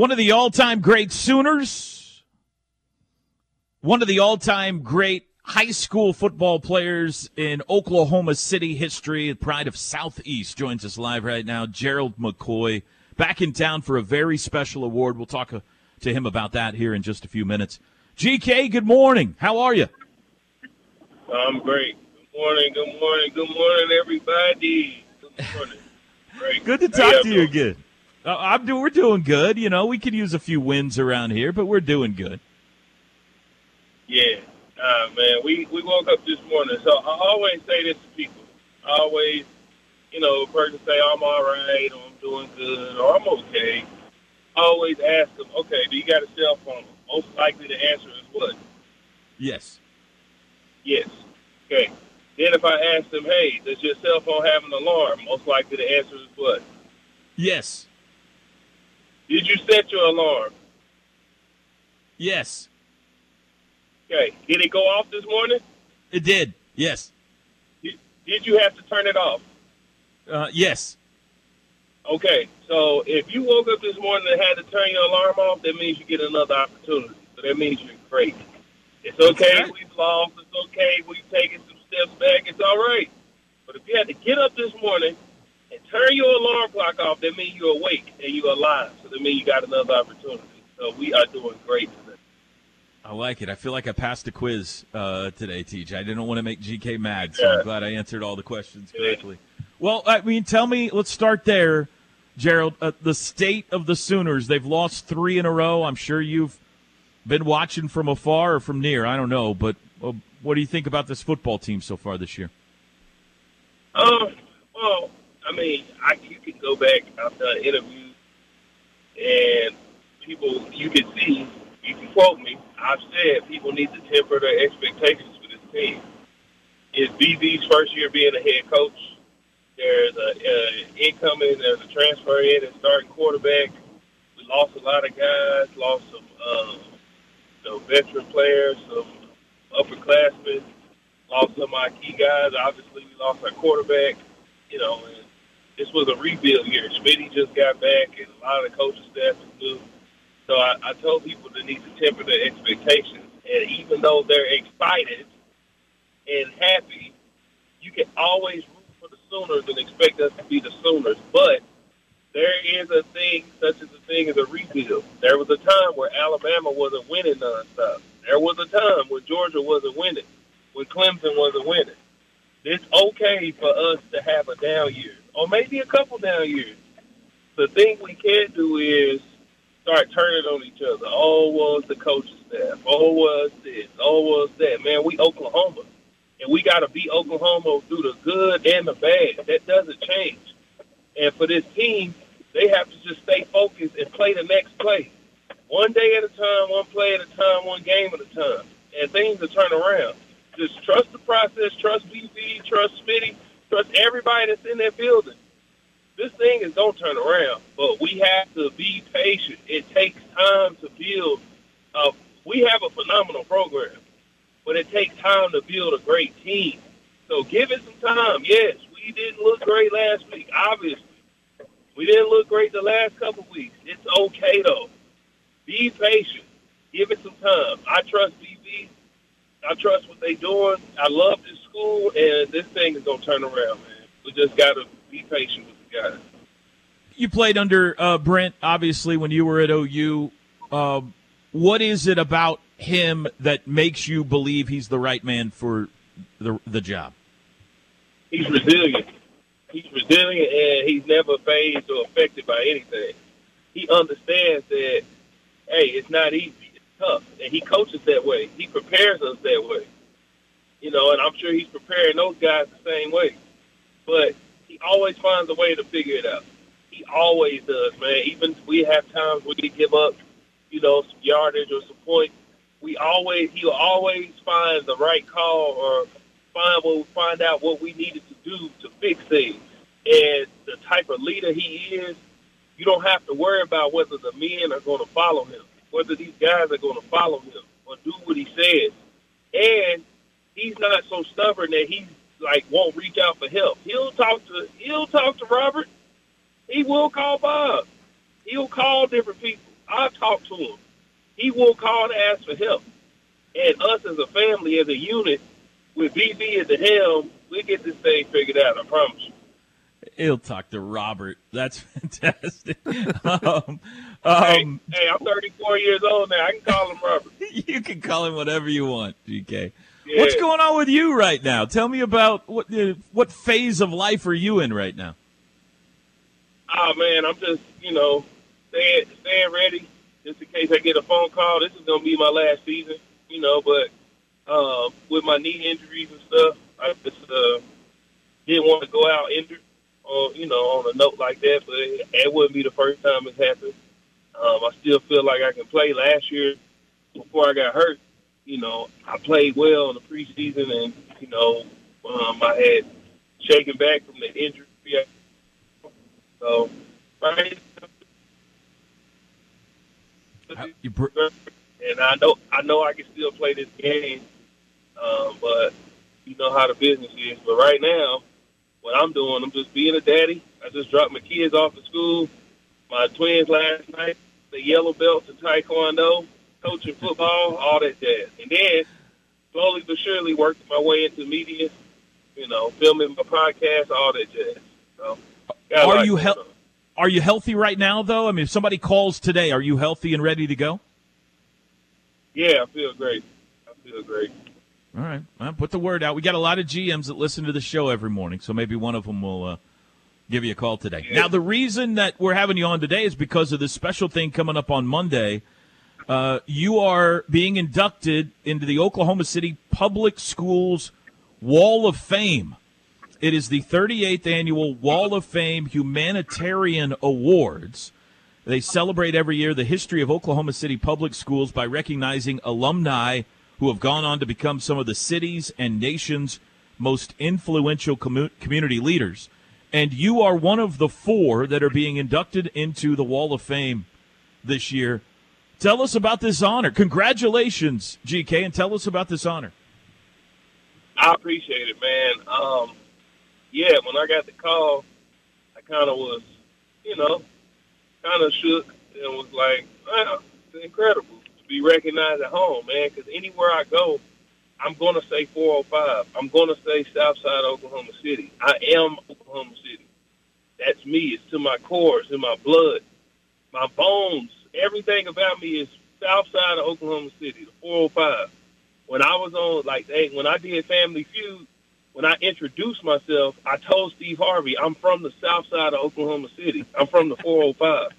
One of the all time great Sooners, one of the all time great high school football players in Oklahoma City history, pride of Southeast, joins us live right now. Gerald McCoy, back in town for a very special award. We'll talk uh, to him about that here in just a few minutes. GK, good morning. How are you? I'm great. Good morning, good morning, good morning, everybody. Good morning. Great. Good to talk to you again. Uh, I'm do- we're doing good. You know, we could use a few wins around here, but we're doing good. Yeah, uh, man. We we woke up this morning, so I always say this to people. I always, you know, a person say I'm all right, or I'm doing good, or I'm okay. I always ask them, okay, do you got a cell phone? Most likely the answer is what? Yes. Yes. Okay. Then if I ask them, hey, does your cell phone have an alarm? Most likely the answer is what? Yes. Did you set your alarm? Yes. Okay. Did it go off this morning? It did. Yes. Did, did you have to turn it off? Uh, yes. Okay. So if you woke up this morning and had to turn your alarm off, that means you get another opportunity. So that means you're great. It's okay Okay. we've lost. It's okay we've taken some steps back. It's all right. But if you had to get up this morning turn your alarm clock off, that means you're awake and you're alive. So that means you got another opportunity. So we are doing great today. I like it. I feel like I passed a quiz uh, today, TJ. I didn't want to make GK mad, so I'm glad I answered all the questions correctly. Well, I mean, tell me, let's start there, Gerald. Uh, the state of the Sooners. They've lost three in a row. I'm sure you've been watching from afar or from near. I don't know, but uh, what do you think about this football team so far this year? Um, well, I mean, I, you can go back. I've done interviews, and people you can see. You can quote me. I've said people need to temper their expectations for this team. It's BV's first year being a head coach. There's a, a incoming. There's a transfer in and starting quarterback. We lost a lot of guys. Lost some, um, you know, veteran players, some upperclassmen lost some of our key guys. Obviously, we lost our quarterback. You know, and this was a rebuild year. Smitty just got back, and a lot of the coaching staff is new. So I, I told people they need to temper their expectations. And even though they're excited and happy, you can always root for the Sooners and expect us to be the Sooners. But there is a thing, such as a thing as a rebuild. There was a time where Alabama wasn't winning nonstop. There was a time when Georgia wasn't winning, when Clemson wasn't winning. It's okay for us to have a down year, or maybe a couple down years. The thing we can't do is start turning on each other. Oh, it's the coaching staff. Oh, it's this. Oh, it's that. Man, we Oklahoma, and we got to beat Oklahoma through the good and the bad. That doesn't change. And for this team, they have to just stay focused and play the next play. One day at a time, one play at a time, one game at a time. And things will turn around. Just trust the process, trust BV, trust Smitty, trust everybody that's in that building. This thing is going to turn around, but we have to be patient. It takes time to build. Uh, we have a phenomenal program, but it takes time to build a great team. So give it some time. Yes, we didn't look great last week, obviously. We didn't look great the last couple weeks. It's okay, though. Be patient. Give it some time. I trust BV. I trust what they're doing. I love this school, and this thing is going to turn around, man. We just got to be patient with the guys. You played under uh, Brent, obviously, when you were at OU. Um, what is it about him that makes you believe he's the right man for the the job? He's resilient. He's resilient, and he's never phased or affected by anything. He understands that, hey, it's not easy. Tough. And he coaches that way. He prepares us that way. You know, and I'm sure he's preparing those guys the same way. But he always finds a way to figure it out. He always does, man. Even we have times where we give up, you know, some yardage or some points. We always he'll always find the right call or find what find out what we needed to do to fix things. And the type of leader he is, you don't have to worry about whether the men are going to follow him, whether these guys are going to follow him or do what he says. And he's not so stubborn that he's like won't reach out for help. He'll talk to he'll talk to Robert. He will call Bob. He'll call different people. I I talk to him. He will call to ask for help. And us as a family, as a unit, with BV at the helm, we get this thing figured out. I promise you. He'll talk to Robert. That's fantastic. um, um, hey, hey, I'm 34 years old now. I can call him Robert. you can call him whatever you want, GK. Yeah. What's going on with you right now? Tell me about what uh, what phase of life are you in right now? Oh man, I'm just you know staying staying ready just in case I get a phone call. This is gonna be my last season, you know. But uh, with my knee injuries and stuff, I just uh, didn't want to go out injured, on you know, on a note like that. But it, it wouldn't be the first time it's happened. Um, I still feel like I can play. Last year, before I got hurt, you know, I played well in the preseason, and you know, um, I had shaken back from the injury. So, right. And I know, I know, I can still play this game, um, but you know how the business is. But right now, what I'm doing, I'm just being a daddy. I just dropped my kids off at school. My twins last night, the yellow belts in taekwondo, coaching football, all that jazz. And then slowly but surely working my way into media, you know, filming my podcast, all that jazz. So, are like you he- are you healthy right now though? I mean, if somebody calls today, are you healthy and ready to go? Yeah, I feel great. I feel great. All right, well, put the word out. We got a lot of GMs that listen to the show every morning, so maybe one of them will uh, give you a call today. Now, the reason that we're having you on today is because of this special thing coming up on Monday. Uh, you are being inducted into the Oklahoma City Public Schools Wall of Fame. It is the 38th annual Wall of Fame Humanitarian Awards. They celebrate every year the history of Oklahoma City public schools by recognizing alumni who have gone on to become some of the city's and nation's most influential community leaders. And you are one of the four that are being inducted into the Wall of Fame this year. Tell us about this honor. Congratulations, GK, and tell us about this honor. I appreciate it, man. Um, yeah, when I got the call, I kind of was, you know, kind of shook and was like, wow, it's incredible to be recognized at home, man, because anywhere I go, I'm going to say 405. I'm going to say Southside of Oklahoma City. I am Oklahoma City. That's me. It's to my core. It's in my blood. My bones, everything about me is Southside of Oklahoma City, the 405. When I was on, like, when I did Family Feud, when I introduced myself, I told Steve Harvey, I'm from the south side of Oklahoma City. I'm from the 405.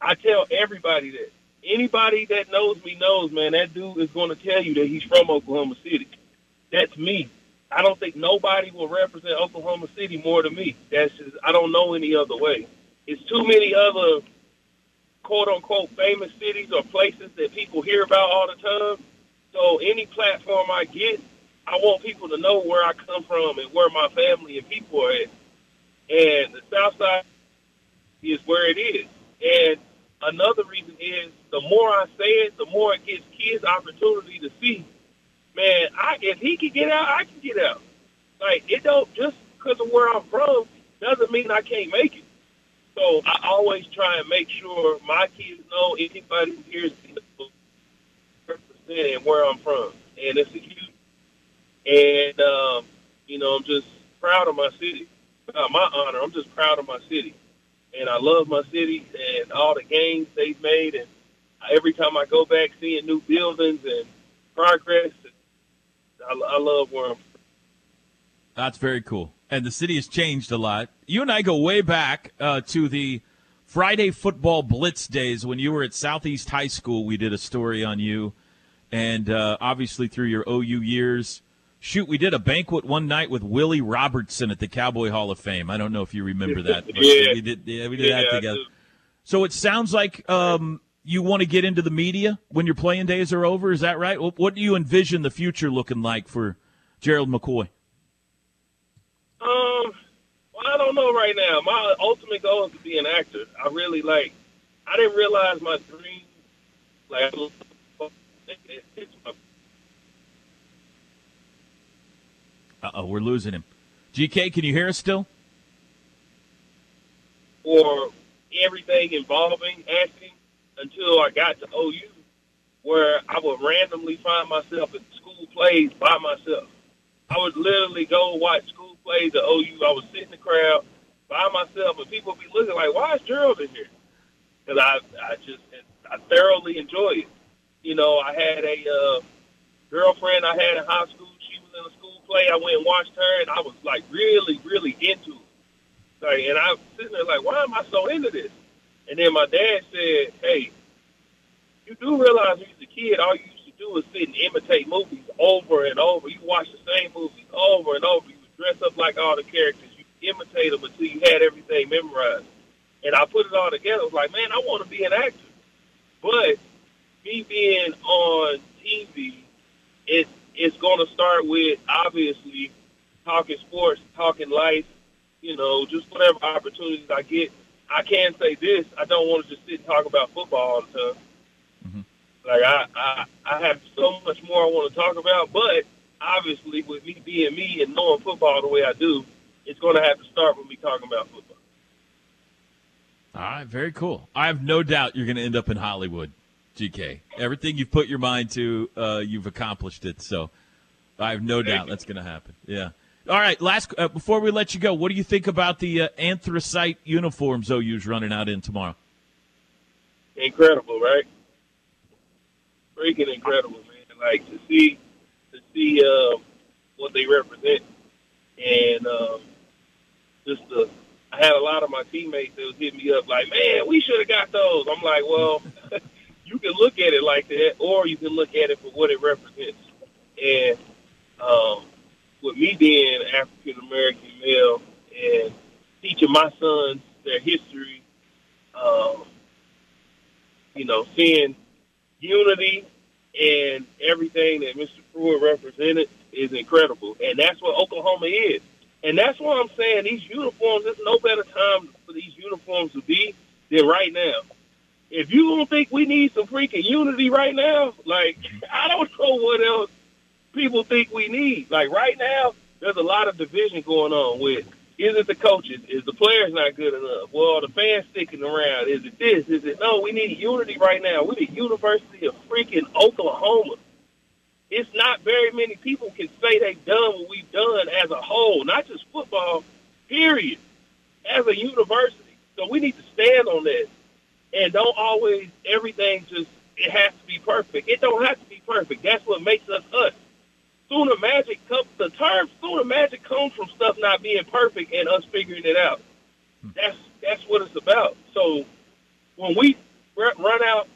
I tell everybody that. Anybody that knows me knows, man, that dude is going to tell you that he's from Oklahoma City. That's me. I don't think nobody will represent Oklahoma City more than me. That's just, I don't know any other way. It's too many other quote unquote famous cities or places that people hear about all the time. So any platform I get, I want people to know where I come from and where my family and people are at. And the South Side is where it is. And another reason is the more I say it, the more it gives kids opportunity to see, man, I if he can get out, I can get out. Like it don't just because of where I'm from doesn't mean I can't make it. So I always try and make sure my kids know anybody me representing where I'm from. And it's a huge and, um, you know, I'm just proud of my city. Uh, my honor. I'm just proud of my city. And I love my city and all the gains they've made. And every time I go back seeing new buildings and progress, I, I love where I'm. That's very cool. And the city has changed a lot. You and I go way back uh, to the Friday football blitz days when you were at Southeast High School. We did a story on you. And uh, obviously, through your OU years, Shoot, we did a banquet one night with Willie Robertson at the Cowboy Hall of Fame. I don't know if you remember that. yeah. we did. Yeah, we did yeah, that together. So it sounds like um, you want to get into the media when your playing days are over. Is that right? What do you envision the future looking like for Gerald McCoy? Um, well, I don't know right now. My ultimate goal is to be an actor. I really like. I didn't realize my dream. Like, it's my Uh oh, we're losing him. GK, can you hear us still? For everything involving acting, until I got to OU, where I would randomly find myself at school plays by myself. I would literally go watch school plays at OU. I would sit in the crowd by myself, and people would be looking like, "Why is Gerald in here?" Because I, I just, I thoroughly enjoy it. You know, I had a uh, girlfriend I had in high school. She was in a school play. I went and watched her, and I was like really, really into it. Like, and I was sitting there like, why am I so into this? And then my dad said, hey, you do realize when you was a kid, all you used to do is sit and imitate movies over and over. You watch the same movies over and over. You would dress up like all the characters. You imitate them until you had everything memorized. And I put it all together. I was like, man, I want to be an actor. But me being on TV, it, it's going to start with, obviously, talking sports, talking life, you know, just whatever opportunities I get. I can say this: I don't want to just sit and talk about football all the time. Mm-hmm. Like I, I, I have so much more I want to talk about, but obviously, with me being me and knowing football the way I do, it's going to have to start with me talking about football. All right, very cool. I have no doubt you're going to end up in Hollywood, GK. Everything you've put your mind to, uh, you've accomplished it. So I have no doubt that's going to happen. Yeah. All right, last uh, before we let you go, what do you think about the uh, anthracite uniforms OU's running out in tomorrow? Incredible, right? Freaking incredible, man! Like to see to see uh, what they represent, and um, just the. I had a lot of my teammates that was hitting me up like, "Man, we should have got those." I'm like, "Well, you can look at it like that, or you can look at it for what it represents." And um, with me being African American male and teaching my sons their history, um, you know, seeing unity and everything that Mr. Pruitt represented is incredible. And that's what Oklahoma is. And that's why I'm saying these uniforms, there's no better time for these uniforms to be than right now. If you don't think we need some freaking unity right now, like, I don't know what else people think we need. Like right now, there's a lot of division going on with is it the coaches? Is the players not good enough? Well, the fans sticking around. Is it this? Is it no? We need unity right now. We need University of freaking Oklahoma. It's not very many people can say they've done what we've done as a whole, not just football, period, as a university. So we need to stand on that. And don't always everything just it has to be perfect. It don't have to be perfect. That's what makes us us. Sooner magic comes. The term Sooner magic comes being perfect and us figuring it out. Hmm. That's that's what it's about. So when we run out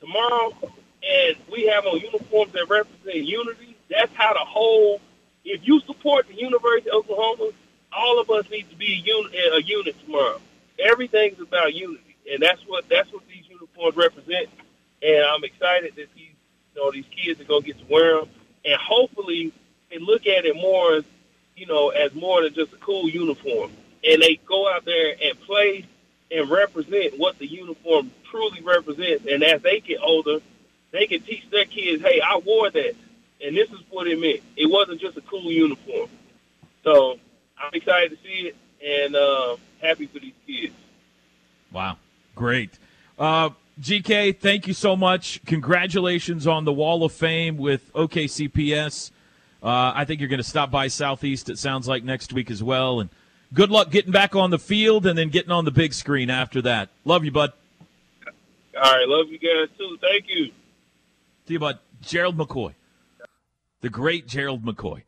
tomorrow and we have on uniforms that represent unity, that's how the whole. If you support the University of Oklahoma, all of us need to be a unit, a unit tomorrow. Everything's about unity, and that's what that's what these uniforms represent. And I'm excited that these you know these kids are gonna get to wear them and hopefully they look at it more as you know as more than just a cool uniform, and they go out there and play and represent what the uniform truly represents. And as they get older, they can teach their kids, "Hey, I wore that, and this is what it meant. It wasn't just a cool uniform." So I'm excited to see it and uh, happy for these kids. Wow, great. Uh, GK, thank you so much. Congratulations on the Wall of Fame with OKCPS. Uh, I think you're going to stop by Southeast, it sounds like, next week as well. And good luck getting back on the field and then getting on the big screen after that. Love you, bud. All right. Love you guys, too. Thank you. See you, bud. Gerald McCoy. The great Gerald McCoy.